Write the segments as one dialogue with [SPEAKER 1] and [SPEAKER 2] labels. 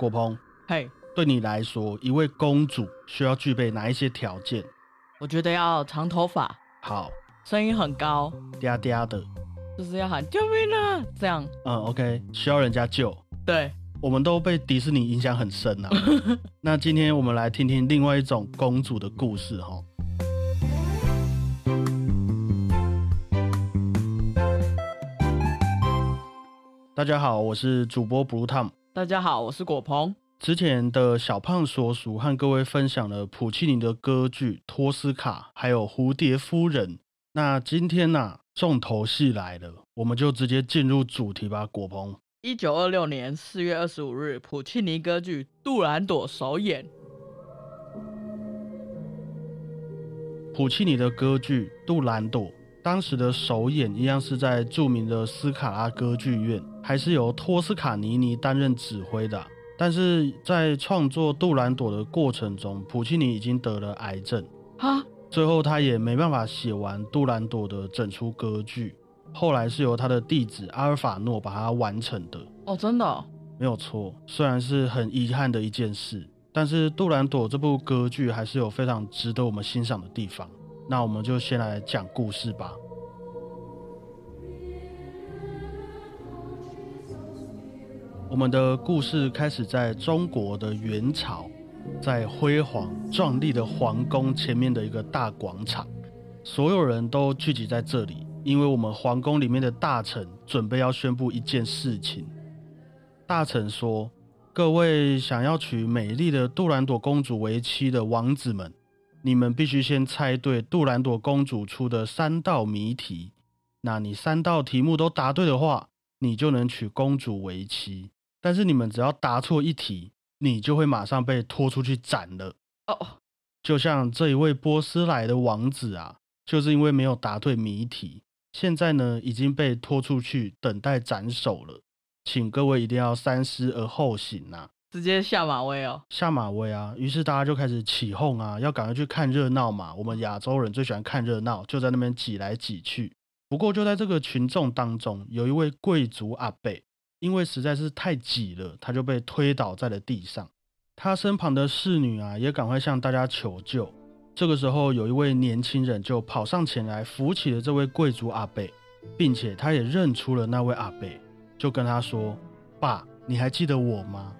[SPEAKER 1] 果鹏，
[SPEAKER 2] 嘿，
[SPEAKER 1] 对你来说，一位公主需要具备哪一些条件？
[SPEAKER 2] 我觉得要长头发，
[SPEAKER 1] 好，
[SPEAKER 2] 声音很高，
[SPEAKER 1] 嗲嗲的，
[SPEAKER 2] 就是要喊救命啊！这样，
[SPEAKER 1] 嗯，OK，需要人家救。
[SPEAKER 2] 对，
[SPEAKER 1] 我们都被迪士尼影响很深啊。那今天我们来听听另外一种公主的故事哈。大家好，我是主播 Blue Tom。
[SPEAKER 2] 大家好，我是果鹏。
[SPEAKER 1] 之前的小胖所属和各位分享了普契尼的歌剧《托斯卡》，还有《蝴蝶夫人》。那今天呢，重头戏来了，我们就直接进入主题吧。果鹏，
[SPEAKER 2] 一九二六年四月二十五日，普契尼歌剧《杜兰朵》首演。
[SPEAKER 1] 普契尼的歌剧《杜兰朵》当时的首演一样是在著名的斯卡拉歌剧院，还是由托斯卡尼尼担任指挥的。但是在创作杜兰朵的过程中，普契尼已经得了癌症
[SPEAKER 2] 啊，
[SPEAKER 1] 最后他也没办法写完杜兰朵的整出歌剧。后来是由他的弟子阿尔法诺把它完成的。
[SPEAKER 2] 哦，真的
[SPEAKER 1] 没有错。虽然是很遗憾的一件事，但是杜兰朵这部歌剧还是有非常值得我们欣赏的地方。那我们就先来讲故事吧。我们的故事开始在中国的元朝，在辉煌壮丽的皇宫前面的一个大广场，所有人都聚集在这里，因为我们皇宫里面的大臣准备要宣布一件事情。大臣说：“各位想要娶美丽的杜兰朵公主为妻的王子们，你们必须先猜对杜兰朵公主出的三道谜题。那你三道题目都答对的话，你就能娶公主为妻。”但是你们只要答错一题，你就会马上被拖出去斩了哦。就像这一位波斯来的王子啊，就是因为没有答对谜题，现在呢已经被拖出去等待斩首了。请各位一定要三思而后行呐！
[SPEAKER 2] 直接下马威哦，
[SPEAKER 1] 下马威啊！于是大家就开始起哄啊，要赶快去看热闹嘛。我们亚洲人最喜欢看热闹，就在那边挤来挤去。不过就在这个群众当中，有一位贵族阿贝。因为实在是太挤了，他就被推倒在了地上。他身旁的侍女啊，也赶快向大家求救。这个时候，有一位年轻人就跑上前来扶起了这位贵族阿贝，并且他也认出了那位阿贝，就跟他说：“爸，你还记得我吗？”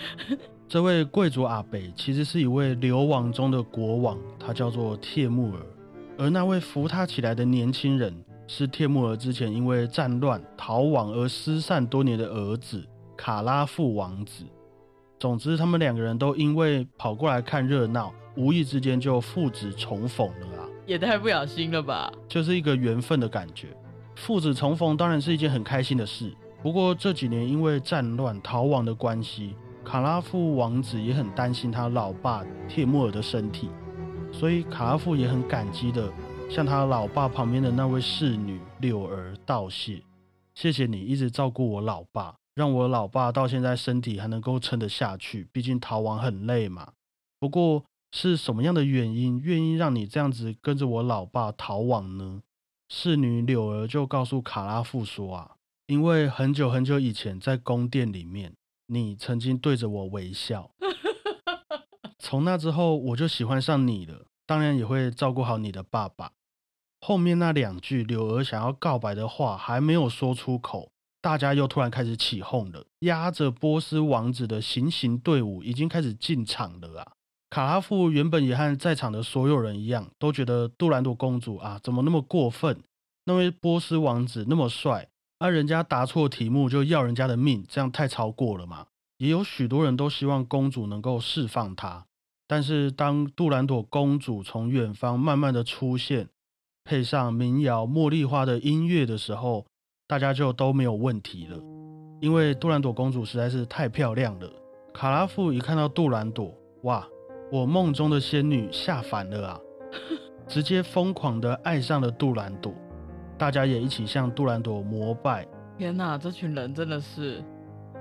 [SPEAKER 1] 这位贵族阿贝其实是一位流亡中的国王，他叫做帖木儿，而那位扶他起来的年轻人。是帖木儿之前因为战乱逃亡而失散多年的儿子卡拉富王子。总之，他们两个人都因为跑过来看热闹，无意之间就父子重逢了啊！
[SPEAKER 2] 也太不小心了吧！
[SPEAKER 1] 就是一个缘分的感觉。父子重逢当然是一件很开心的事。不过这几年因为战乱逃亡的关系，卡拉富王子也很担心他老爸帖木儿的身体，所以卡拉富也很感激的。向他老爸旁边的那位侍女柳儿道谢，谢谢你一直照顾我老爸，让我老爸到现在身体还能够撑得下去。毕竟逃亡很累嘛。不过是什么样的原因愿意让你这样子跟着我老爸逃亡呢？侍女柳儿就告诉卡拉夫说啊，因为很久很久以前在宫殿里面，你曾经对着我微笑，从那之后我就喜欢上你了，当然也会照顾好你的爸爸。后面那两句柳儿想要告白的话还没有说出口，大家又突然开始起哄了。压着波斯王子的行刑队伍已经开始进场了啊！卡拉夫原本也和在场的所有人一样，都觉得杜兰朵公主啊怎么那么过分？那位波斯王子那么帅，啊人家答错题目就要人家的命，这样太超过了嘛！也有许多人都希望公主能够释放他，但是当杜兰朵公主从远方慢慢的出现。配上民谣《茉莉花》的音乐的时候，大家就都没有问题了。因为杜兰朵公主实在是太漂亮了。卡拉夫一看到杜兰朵，哇，我梦中的仙女下凡了啊！直接疯狂的爱上了杜兰朵。大家也一起向杜兰朵膜拜。
[SPEAKER 2] 天哪，这群人真的是……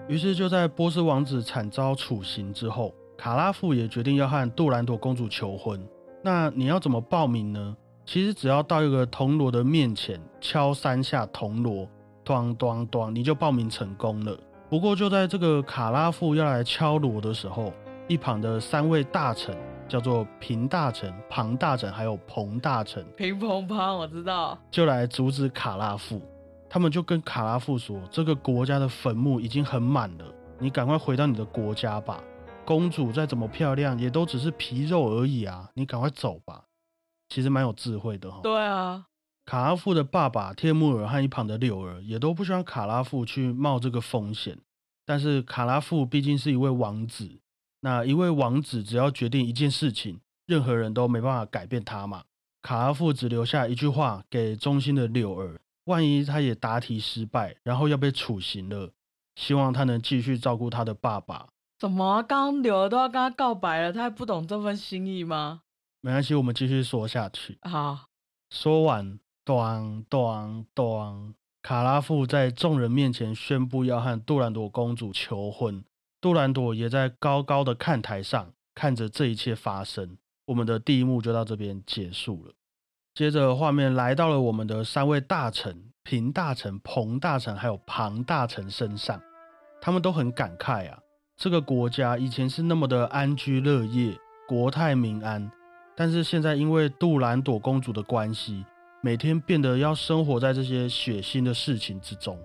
[SPEAKER 1] 于是就在波斯王子惨遭处刑之后，卡拉夫也决定要和杜兰朵公主求婚。那你要怎么报名呢？其实只要到一个铜锣的面前敲三下铜锣，咚咚咚，你就报名成功了。不过就在这个卡拉夫要来敲锣的时候，一旁的三位大臣，叫做平大臣、庞大臣还有彭大臣，
[SPEAKER 2] 平彭庞，我知道。
[SPEAKER 1] 就来阻止卡拉夫。他们就跟卡拉夫说：“这个国家的坟墓已经很满了，你赶快回到你的国家吧。公主再怎么漂亮，也都只是皮肉而已啊！你赶快走吧。”其实蛮有智慧的哈。
[SPEAKER 2] 对啊，
[SPEAKER 1] 卡拉夫的爸爸帖木儿和一旁的柳儿也都不希望卡拉夫去冒这个风险。但是卡拉夫毕竟是一位王子，那一位王子只要决定一件事情，任何人都没办法改变他嘛。卡拉夫只留下一句话给忠心的柳儿。万一他也答题失败，然后要被处刑了，希望他能继续照顾他的爸爸。
[SPEAKER 2] 怎么？刚刚柳儿都要跟他告白了，他还不懂这份心意吗？
[SPEAKER 1] 没关系，我们继续说下去。
[SPEAKER 2] 好，
[SPEAKER 1] 说完，咚咚咚，卡拉夫在众人面前宣布要和杜兰朵公主求婚。杜兰朵也在高高的看台上看着这一切发生。我们的第一幕就到这边结束了。接着画面来到了我们的三位大臣平大臣、彭大臣还有庞大臣身上，他们都很感慨啊，这个国家以前是那么的安居乐业、国泰民安，但是现在因为杜兰朵公主的关系，每天变得要生活在这些血腥的事情之中。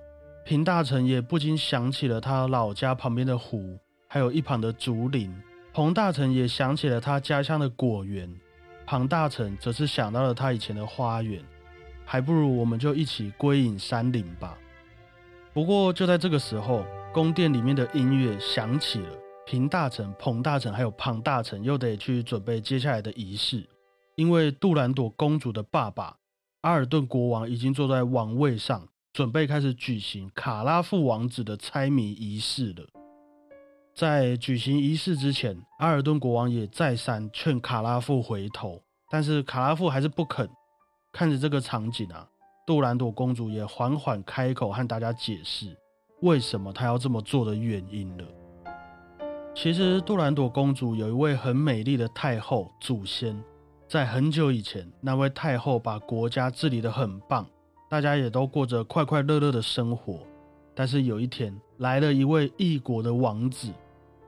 [SPEAKER 1] 平大臣也不禁想起了他老家旁边的湖，还有一旁的竹林；彭大臣也想起了他家乡的果园。庞大臣则是想到了他以前的花园，还不如我们就一起归隐山林吧。不过就在这个时候，宫殿里面的音乐响起了，平大臣、彭大臣还有庞大臣又得去准备接下来的仪式，因为杜兰朵公主的爸爸阿尔顿国王已经坐在王位上，准备开始举行卡拉夫王子的猜谜仪式了。在举行仪式之前，阿尔顿国王也再三劝卡拉夫回头，但是卡拉夫还是不肯。看着这个场景啊，杜兰朵公主也缓缓开口和大家解释为什么她要这么做的原因了。其实，杜兰朵公主有一位很美丽的太后祖先，在很久以前，那位太后把国家治理得很棒，大家也都过着快快乐乐的生活。但是有一天，来了一位异国的王子。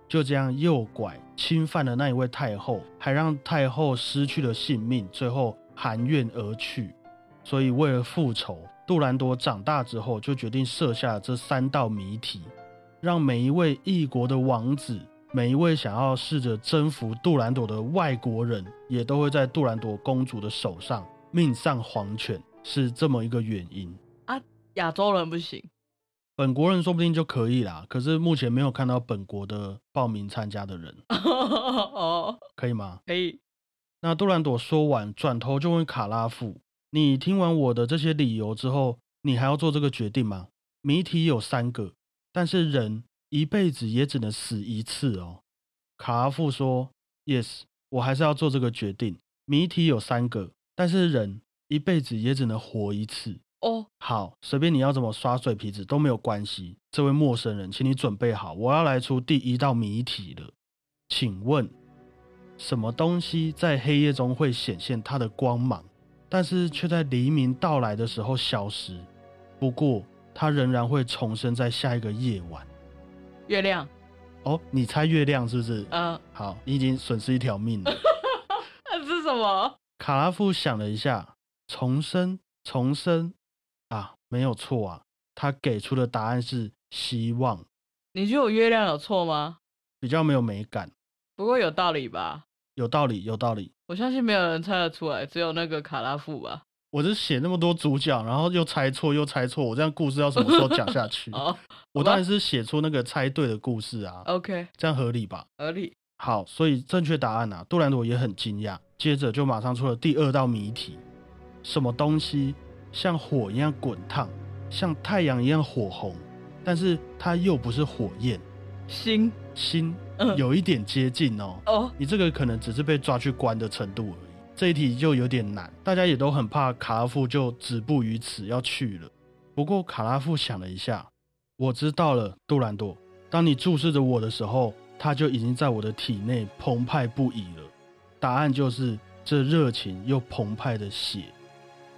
[SPEAKER 1] 就这样诱拐、侵犯了那一位太后，还让太后失去了性命，最后含怨而去。所以为了复仇，杜兰朵长大之后就决定设下这三道谜题，让每一位异国的王子，每一位想要试着征服杜兰朵的外国人，也都会在杜兰朵公主的手上命丧黄泉，是这么一个原因
[SPEAKER 2] 啊。亚洲人不行。
[SPEAKER 1] 本国人说不定就可以啦，可是目前没有看到本国的报名参加的人，哦，可以吗？
[SPEAKER 2] 可以。
[SPEAKER 1] 那杜兰朵说完，转头就问卡拉夫：“你听完我的这些理由之后，你还要做这个决定吗？谜题有三个，但是人一辈子也只能死一次哦。”卡拉夫说：“Yes，我还是要做这个决定。谜题有三个，但是人一辈子也只能活一次。”
[SPEAKER 2] 哦，
[SPEAKER 1] 好，随便你要怎么刷嘴皮子都没有关系。这位陌生人，请你准备好，我要来出第一道谜题了。请问，什么东西在黑夜中会显现它的光芒，但是却在黎明到来的时候消失？不过，它仍然会重生在下一个夜晚。
[SPEAKER 2] 月亮。
[SPEAKER 1] 哦，你猜月亮是不是？
[SPEAKER 2] 嗯。
[SPEAKER 1] 好，你已经损失一条命了。
[SPEAKER 2] 那是什么？
[SPEAKER 1] 卡拉夫想了一下，重生，重生。啊，没有错啊，他给出的答案是希望。
[SPEAKER 2] 你觉得我月亮有错吗？
[SPEAKER 1] 比较没有美感，
[SPEAKER 2] 不过有道理吧？
[SPEAKER 1] 有道理，有道理。
[SPEAKER 2] 我相信没有人猜得出来，只有那个卡拉夫吧。
[SPEAKER 1] 我是写那么多主角，然后又猜错又猜错，我这样故事要什么时候讲下去？
[SPEAKER 2] 哦，
[SPEAKER 1] 我当然是写出那个猜对的故事啊。
[SPEAKER 2] OK，
[SPEAKER 1] 这样合理吧？
[SPEAKER 2] 合理。
[SPEAKER 1] 好，所以正确答案啊，杜兰朵也很惊讶，接着就马上出了第二道谜题：什么东西？像火一样滚烫，像太阳一样火红，但是它又不是火焰。
[SPEAKER 2] 心
[SPEAKER 1] 心，有一点接近哦。
[SPEAKER 2] 哦，
[SPEAKER 1] 你这个可能只是被抓去关的程度而已。这一题就有点难，大家也都很怕卡拉夫就止步于此要去了。不过卡拉夫想了一下，我知道了，杜兰朵，当你注视着我的时候，它就已经在我的体内澎湃不已了。答案就是这热情又澎湃的血。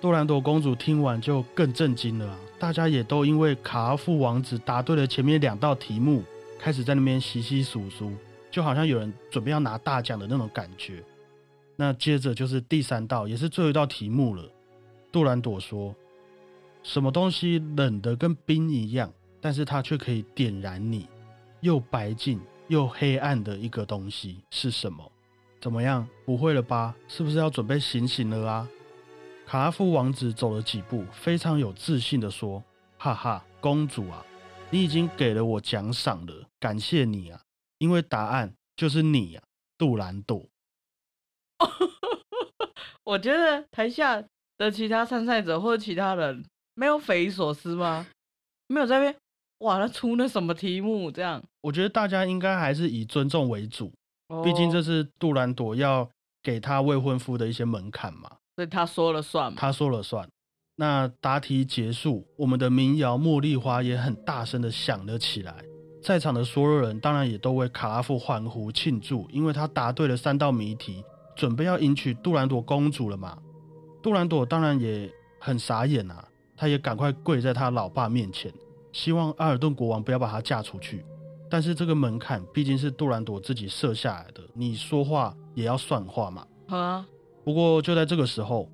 [SPEAKER 1] 杜兰朵公主听完就更震惊了啊！大家也都因为卡拉夫王子答对了前面两道题目，开始在那边稀稀疏疏，就好像有人准备要拿大奖的那种感觉。那接着就是第三道，也是最后一道题目了。杜兰朵说：“什么东西冷的跟冰一样，但是它却可以点燃你，又白净又黑暗的一个东西是什么？怎么样？不会了吧？是不是要准备醒醒了啊？”卡拉夫王子走了几步，非常有自信的说：“哈哈，公主啊，你已经给了我奖赏了，感谢你啊！因为答案就是你呀，杜兰朵。”
[SPEAKER 2] 我觉得台下的其他参赛者或者其他人没有匪夷所思吗？没有在那边哇，他出那什么题目这样？
[SPEAKER 1] 我觉得大家应该还是以尊重为主，毕竟这是杜兰朵要给他未婚夫的一些门槛嘛，
[SPEAKER 2] 所以他说了算嘛。
[SPEAKER 1] 他说了算。那答题结束，我们的民谣《茉莉花》也很大声的响了起来，在场的所有人当然也都为卡拉夫欢呼庆祝，因为他答对了三道谜题。准备要迎娶杜兰朵公主了嘛？杜兰朵当然也很傻眼啊，他也赶快跪在他老爸面前，希望阿尔顿国王不要把她嫁出去。但是这个门槛毕竟是杜兰朵自己设下来的，你说话也要算话嘛。
[SPEAKER 2] 啊！
[SPEAKER 1] 不过就在这个时候，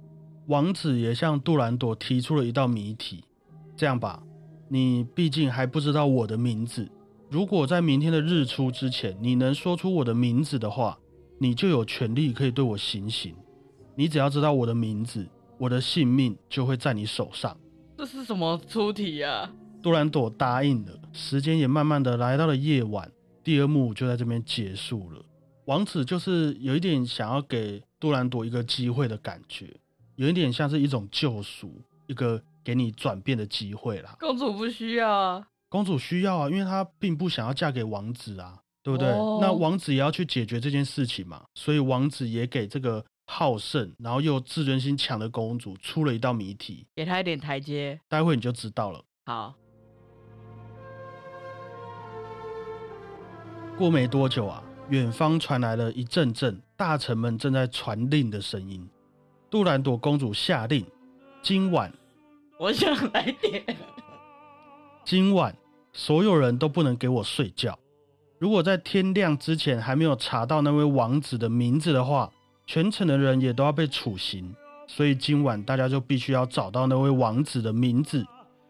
[SPEAKER 1] 王子也向杜兰朵提出了一道谜题：这样吧，你毕竟还不知道我的名字，如果在明天的日出之前你能说出我的名字的话。你就有权利可以对我行刑，你只要知道我的名字，我的性命就会在你手上。
[SPEAKER 2] 这是什么出题啊？
[SPEAKER 1] 杜兰朵答应了。时间也慢慢的来到了夜晚，第二幕就在这边结束了。王子就是有一点想要给杜兰朵一个机会的感觉，有一点像是一种救赎，一个给你转变的机会啦。
[SPEAKER 2] 公主不需要啊，
[SPEAKER 1] 公主需要啊，因为她并不想要嫁给王子啊。对不对？那王子也要去解决这件事情嘛，所以王子也给这个好胜，然后又自尊心强的公主出了一道谜题，
[SPEAKER 2] 给她一点台阶。
[SPEAKER 1] 待会你就知道了。
[SPEAKER 2] 好。
[SPEAKER 1] 过没多久啊，远方传来了一阵阵大臣们正在传令的声音。杜兰朵公主下令：今晚，
[SPEAKER 2] 我想来点。
[SPEAKER 1] 今晚所有人都不能给我睡觉。如果在天亮之前还没有查到那位王子的名字的话，全城的人也都要被处刑。所以今晚大家就必须要找到那位王子的名字，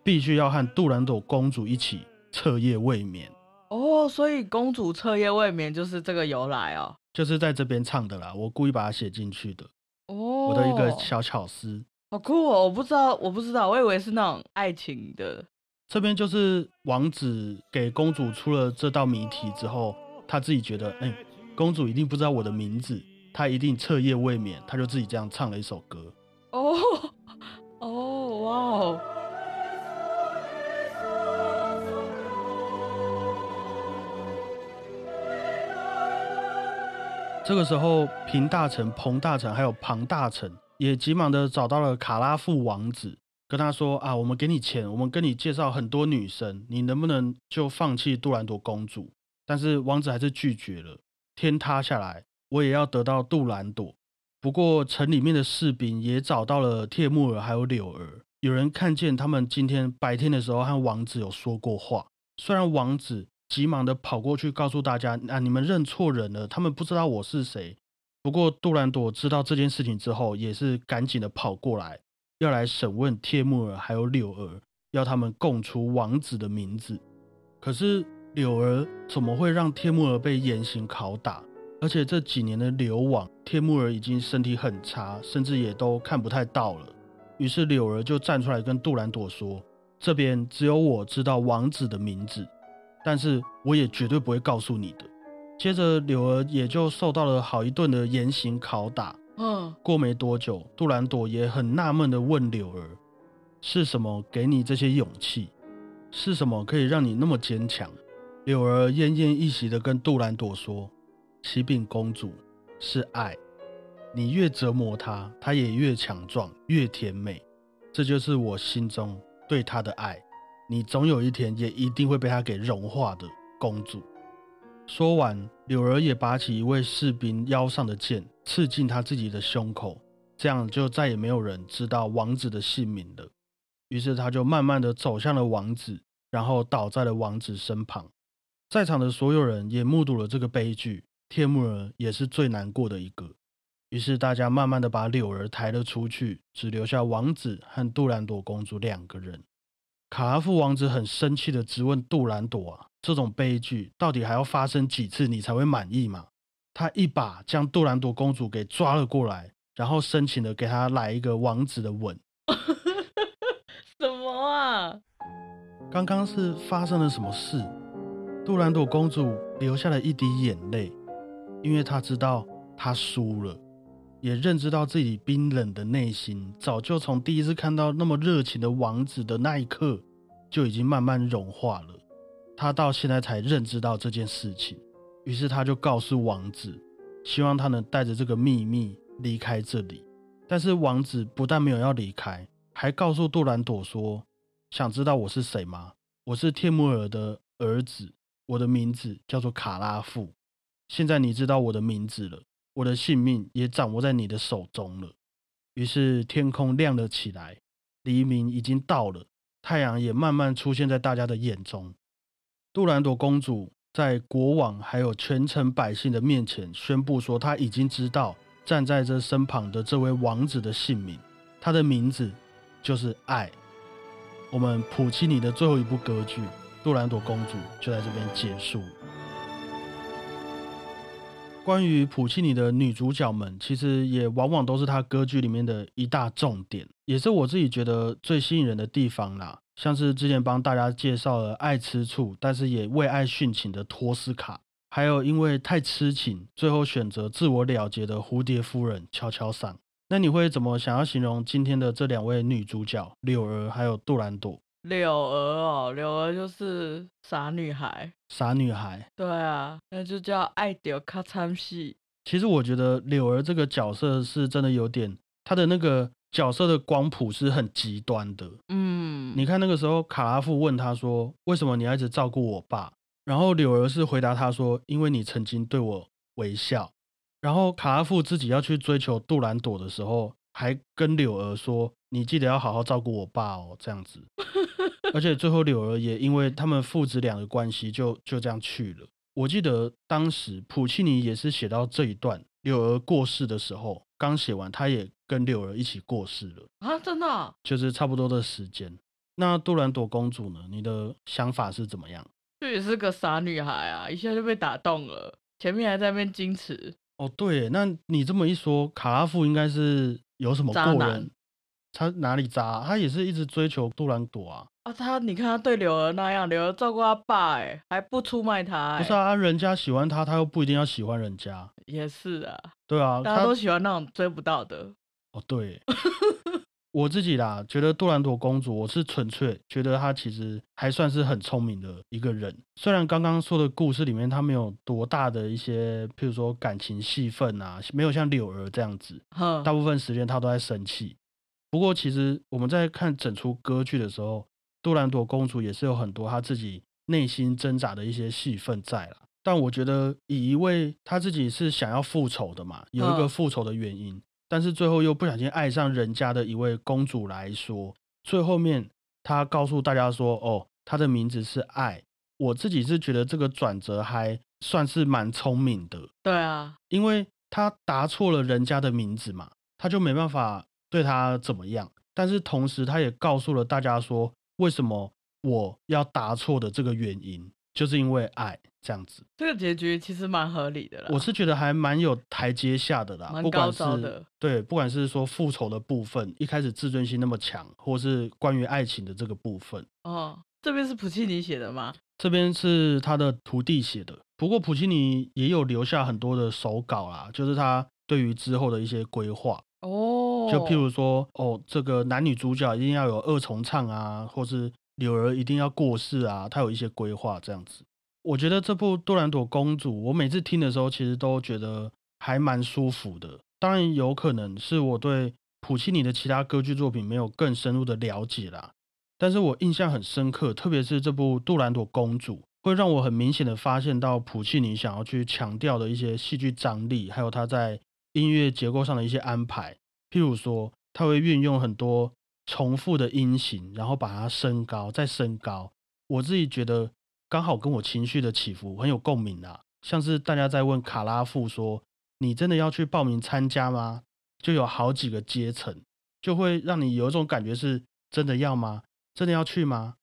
[SPEAKER 1] 必须要和杜兰朵公主一起彻夜未眠。
[SPEAKER 2] 哦，所以公主彻夜未眠就是这个由来哦，
[SPEAKER 1] 就是在这边唱的啦。我故意把它写进去的。哦，我的一个小巧思。
[SPEAKER 2] 好酷哦！我不知道，我不知道，我以为是那种爱情的。
[SPEAKER 1] 这边就是王子给公主出了这道谜题之后，他自己觉得，哎，公主一定不知道我的名字，她一定彻夜未眠，他就自己这样唱了一首歌。
[SPEAKER 2] 哦，哦，哇哦！
[SPEAKER 1] 这个时候，平大臣、彭大臣还有庞大臣也急忙的找到了卡拉富王子。跟他说啊，我们给你钱，我们跟你介绍很多女生，你能不能就放弃杜兰朵公主？但是王子还是拒绝了。天塌下来，我也要得到杜兰朵。不过城里面的士兵也找到了帖木儿还有柳儿，有人看见他们今天白天的时候和王子有说过话。虽然王子急忙的跑过去告诉大家啊，你们认错人了，他们不知道我是谁。不过杜兰朵知道这件事情之后，也是赶紧的跑过来。要来审问帖木儿还有柳儿，要他们供出王子的名字。可是柳儿怎么会让帖木儿被严刑拷打？而且这几年的流亡，帖木儿已经身体很差，甚至也都看不太到了。于是柳儿就站出来跟杜兰朵说：“这边只有我知道王子的名字，但是我也绝对不会告诉你的。”接着柳儿也就受到了好一顿的严刑拷打。嗯，过没多久，杜兰朵也很纳闷的问柳儿：“是什么给你这些勇气？是什么可以让你那么坚强？”柳儿奄奄一息的跟杜兰朵说：“启禀公主，是爱。你越折磨她，她也越强壮，越甜美。这就是我心中对她的爱。你总有一天也一定会被她给融化的，公主。”说完，柳儿也拔起一位士兵腰上的剑，刺进他自己的胸口。这样就再也没有人知道王子的姓名了。于是他就慢慢的走向了王子，然后倒在了王子身旁。在场的所有人也目睹了这个悲剧，天木儿也是最难过的一个。于是大家慢慢的把柳儿抬了出去，只留下王子和杜兰朵公主两个人。卡拉夫王子很生气的质问杜兰朵啊，这种悲剧到底还要发生几次你才会满意吗？他一把将杜兰朵公主给抓了过来，然后深情的给她来一个王子的吻。
[SPEAKER 2] 什么啊？
[SPEAKER 1] 刚刚是发生了什么事？杜兰朵公主流下了一滴眼泪，因为她知道她输了，也认知到自己冰冷的内心早就从第一次看到那么热情的王子的那一刻就已经慢慢融化了。她到现在才认知到这件事情，于是他就告诉王子，希望他能带着这个秘密离开这里。但是王子不但没有要离开，还告诉杜兰朵说：“想知道我是谁吗？我是帖木儿的儿子。”我的名字叫做卡拉夫，现在你知道我的名字了，我的性命也掌握在你的手中了。于是天空亮了起来，黎明已经到了，太阳也慢慢出现在大家的眼中。杜兰朵公主在国王还有全城百姓的面前宣布说，他已经知道站在这身旁的这位王子的姓名，他的名字就是爱。我们普契尼的最后一部歌剧。杜兰朵公主就在这边结束。关于普契尼的女主角们，其实也往往都是她歌剧里面的一大重点，也是我自己觉得最吸引人的地方啦。像是之前帮大家介绍了爱吃醋，但是也为爱殉情的托斯卡，还有因为太痴情，最后选择自我了结的蝴蝶夫人悄悄桑。那你会怎么想要形容今天的这两位女主角柳儿还有杜兰朵？
[SPEAKER 2] 柳儿哦，柳儿就是傻女孩，
[SPEAKER 1] 傻女孩。
[SPEAKER 2] 对啊，那就叫爱丢卡参戏。
[SPEAKER 1] 其实我觉得柳儿这个角色是真的有点，她的那个角色的光谱是很极端的。嗯，你看那个时候卡拉夫问他说：“为什么你要一直照顾我爸？”然后柳儿是回答他说：“因为你曾经对我微笑。”然后卡拉夫自己要去追求杜兰朵的时候，还跟柳儿说：“你记得要好好照顾我爸哦。”这样子。而且最后柳儿也因为他们父子俩的关系，就就这样去了。我记得当时普契尼也是写到这一段，柳儿过世的时候，刚写完，他也跟柳儿一起过世了
[SPEAKER 2] 啊！真的，
[SPEAKER 1] 就是差不多的时间。那杜兰朵公主呢？你的想法是怎么样？
[SPEAKER 2] 这也是个傻女孩啊，一下就被打动了，前面还在那边矜持。
[SPEAKER 1] 哦，对，那你这么一说，卡拉夫应该是有什么过人？他哪里渣？他也是一直追求杜兰朵啊！
[SPEAKER 2] 啊，他你看他对柳儿那样，柳儿照顾他爸，哎，还不出卖他。
[SPEAKER 1] 不是啊，人家喜欢他，他又不一定要喜欢人家。
[SPEAKER 2] 也是啊。
[SPEAKER 1] 对啊，
[SPEAKER 2] 大家都喜欢那种追不到的。
[SPEAKER 1] 哦，对。我自己啦，觉得杜兰朵公主，我是纯粹觉得她其实还算是很聪明的一个人。虽然刚刚说的故事里面，她没有多大的一些，譬如说感情戏份啊，没有像柳儿这样子，大部分时间她都在生气。不过，其实我们在看整出歌剧的时候，杜兰朵公主也是有很多她自己内心挣扎的一些戏份在了。但我觉得，以一位她自己是想要复仇的嘛，有一个复仇的原因，但是最后又不小心爱上人家的一位公主来说，最后面她告诉大家说：“哦，她的名字是爱。”我自己是觉得这个转折还算是蛮聪明的。
[SPEAKER 2] 对啊，
[SPEAKER 1] 因为她答错了人家的名字嘛，她就没办法。对他怎么样？但是同时，他也告诉了大家说，为什么我要答错的这个原因，就是因为爱这样子。
[SPEAKER 2] 这个结局其实蛮合理的啦。
[SPEAKER 1] 我是觉得还蛮有台阶下的啦，
[SPEAKER 2] 蛮高招的。
[SPEAKER 1] 对，不管是说复仇的部分，一开始自尊心那么强，或是关于爱情的这个部分。
[SPEAKER 2] 哦，这边是普契尼写的吗？
[SPEAKER 1] 这边是他的徒弟写的。不过普契尼也有留下很多的手稿啦，就是他对于之后的一些规划。哦，就譬如说，哦，这个男女主角一定要有二重唱啊，或是柳儿一定要过世啊，他有一些规划这样子。我觉得这部《杜兰朵公主》，我每次听的时候，其实都觉得还蛮舒服的。当然，有可能是我对普契尼的其他歌剧作品没有更深入的了解啦。但是我印象很深刻，特别是这部《杜兰朵公主》，会让我很明显的发现到普契尼想要去强调的一些戏剧张力，还有他在。音乐结构上的一些安排，譬如说，他会运用很多重复的音型，然后把它升高，再升高。我自己觉得刚好跟我情绪的起伏很有共鸣啊，像是大家在问卡拉夫说：“你真的要去报名参加吗？”就有好几个阶层，就会让你有一种感觉是真的要吗？真的要去吗？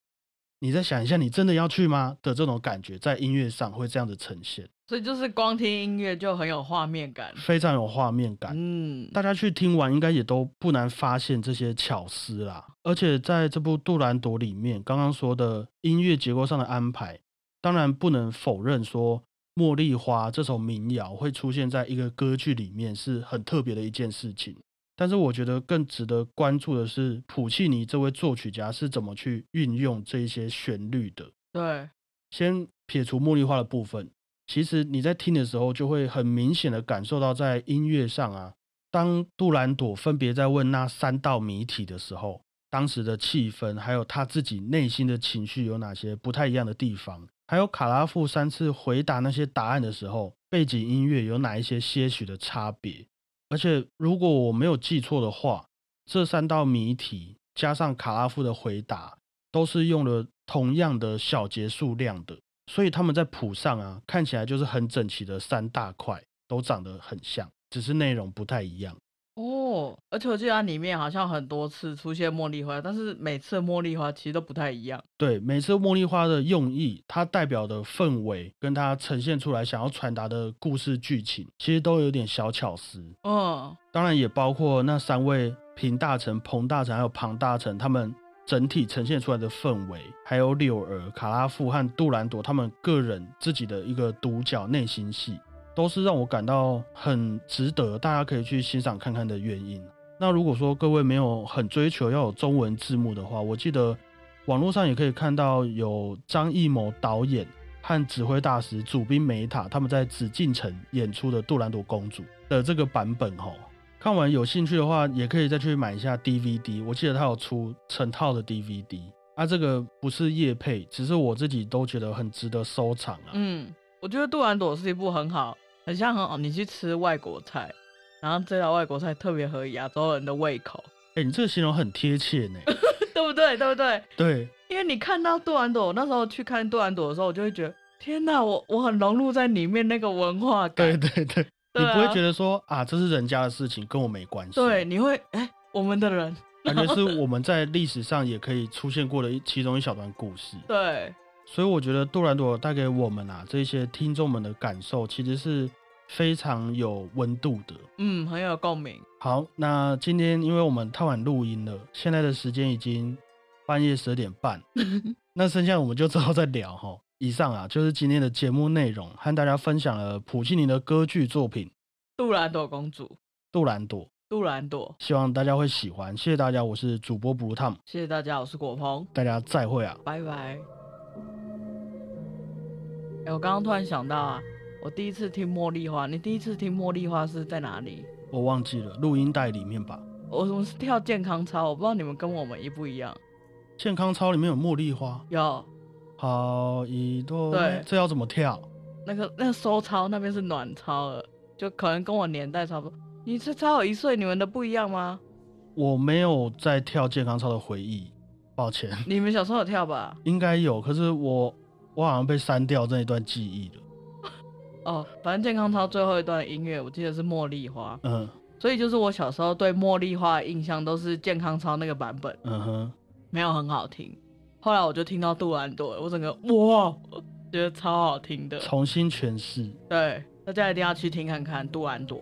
[SPEAKER 1] 你再想一下，你真的要去吗的这种感觉，在音乐上会这样子呈现，
[SPEAKER 2] 所以就是光听音乐就很有画面感，
[SPEAKER 1] 非常有画面感。
[SPEAKER 2] 嗯，
[SPEAKER 1] 大家去听完，应该也都不难发现这些巧思啦。而且在这部《杜兰朵》里面，刚刚说的音乐结构上的安排，当然不能否认说《茉莉花》这首民谣会出现在一个歌剧里面是很特别的一件事情。但是我觉得更值得关注的是，普契尼这位作曲家是怎么去运用这一些旋律的。
[SPEAKER 2] 对，
[SPEAKER 1] 先撇除茉莉花的部分，其实你在听的时候就会很明显的感受到，在音乐上啊，当杜兰朵分别在问那三道谜题的时候，当时的气氛，还有他自己内心的情绪有哪些不太一样的地方，还有卡拉夫三次回答那些答案的时候，背景音乐有哪一些些许的差别。而且，如果我没有记错的话，这三道谜题加上卡拉夫的回答，都是用了同样的小节数量的，所以他们在谱上啊，看起来就是很整齐的三大块，都长得很像，只是内容不太一样。
[SPEAKER 2] 哦，而且我记得它里面好像很多次出现茉莉花，但是每次茉莉花其实都不太一样。
[SPEAKER 1] 对，每次茉莉花的用意，它代表的氛围，跟它呈现出来想要传达的故事剧情，其实都有点小巧思。
[SPEAKER 2] 嗯，
[SPEAKER 1] 当然也包括那三位平大臣、彭大臣还有庞大臣，他们整体呈现出来的氛围，还有柳儿、卡拉夫和杜兰朵他们个人自己的一个独角内心戏。都是让我感到很值得，大家可以去欣赏看看的原因。那如果说各位没有很追求要有中文字幕的话，我记得网络上也可以看到有张艺谋导演和指挥大师主宾梅塔他们在紫禁城演出的《杜兰朵公主》的这个版本哦。看完有兴趣的话，也可以再去买一下 DVD。我记得他有出成套的 DVD。啊，这个不是叶配，只是我自己都觉得很值得收藏啊。
[SPEAKER 2] 嗯。我觉得《杜兰朵》是一部很好，很像很好，你去吃外国菜，然后这道外国菜特别合亚洲人的胃口。
[SPEAKER 1] 哎，你这个形容很贴切呢，
[SPEAKER 2] 对不对？对不对？
[SPEAKER 1] 对，
[SPEAKER 2] 因为你看到杜兰朵，那时候去看杜兰朵的时候，我就会觉得，天哪，我我很融入在里面那个文化
[SPEAKER 1] 感。对对对，你不会觉得说啊，这是人家的事情，跟我没关系。
[SPEAKER 2] 对，你会哎，我们的人，
[SPEAKER 1] 感觉是 我们在历史上也可以出现过的一其中一小段故事。
[SPEAKER 2] 对。
[SPEAKER 1] 所以我觉得杜兰朵带给我们啊这些听众们的感受，其实是非常有温度的，
[SPEAKER 2] 嗯，很有共鸣。
[SPEAKER 1] 好，那今天因为我们太晚录音了，现在的时间已经半夜十二点半，那剩下我们就之后再聊哈。以上啊就是今天的节目内容，和大家分享了普契尼的歌剧作品《
[SPEAKER 2] 杜兰朵公主》。
[SPEAKER 1] 杜兰朵，
[SPEAKER 2] 杜兰朵，
[SPEAKER 1] 希望大家会喜欢。谢谢大家，我是主播布鲁汤。
[SPEAKER 2] 谢谢大家，我是果鹏。
[SPEAKER 1] 大家再会啊，
[SPEAKER 2] 拜拜。哎，我刚刚突然想到啊，我第一次听茉莉花，你第一次听茉莉花是在哪里？
[SPEAKER 1] 我忘记了，录音带里面吧。
[SPEAKER 2] 我们是跳健康操，我不知道你们跟我们一不一样。
[SPEAKER 1] 健康操里面有茉莉花？
[SPEAKER 2] 有。
[SPEAKER 1] 好一朵。
[SPEAKER 2] 对，
[SPEAKER 1] 这要怎么跳？
[SPEAKER 2] 那个那个收操那边是暖操了，就可能跟我年代差不多。你是差我一岁，你们的不一样吗？
[SPEAKER 1] 我没有在跳健康操的回忆，抱歉。
[SPEAKER 2] 你们小时候有跳吧？
[SPEAKER 1] 应该有，可是我。我好像被删掉这一段记忆了。
[SPEAKER 2] 哦，反正健康操最后一段音乐，我记得是茉莉花。
[SPEAKER 1] 嗯，
[SPEAKER 2] 所以就是我小时候对茉莉花的印象都是健康操那个版本。
[SPEAKER 1] 嗯哼，
[SPEAKER 2] 没有很好听。后来我就听到杜兰朵，我整个哇，觉得超好听的，
[SPEAKER 1] 重新诠释。
[SPEAKER 2] 对，大家一定要去听看看杜兰朵。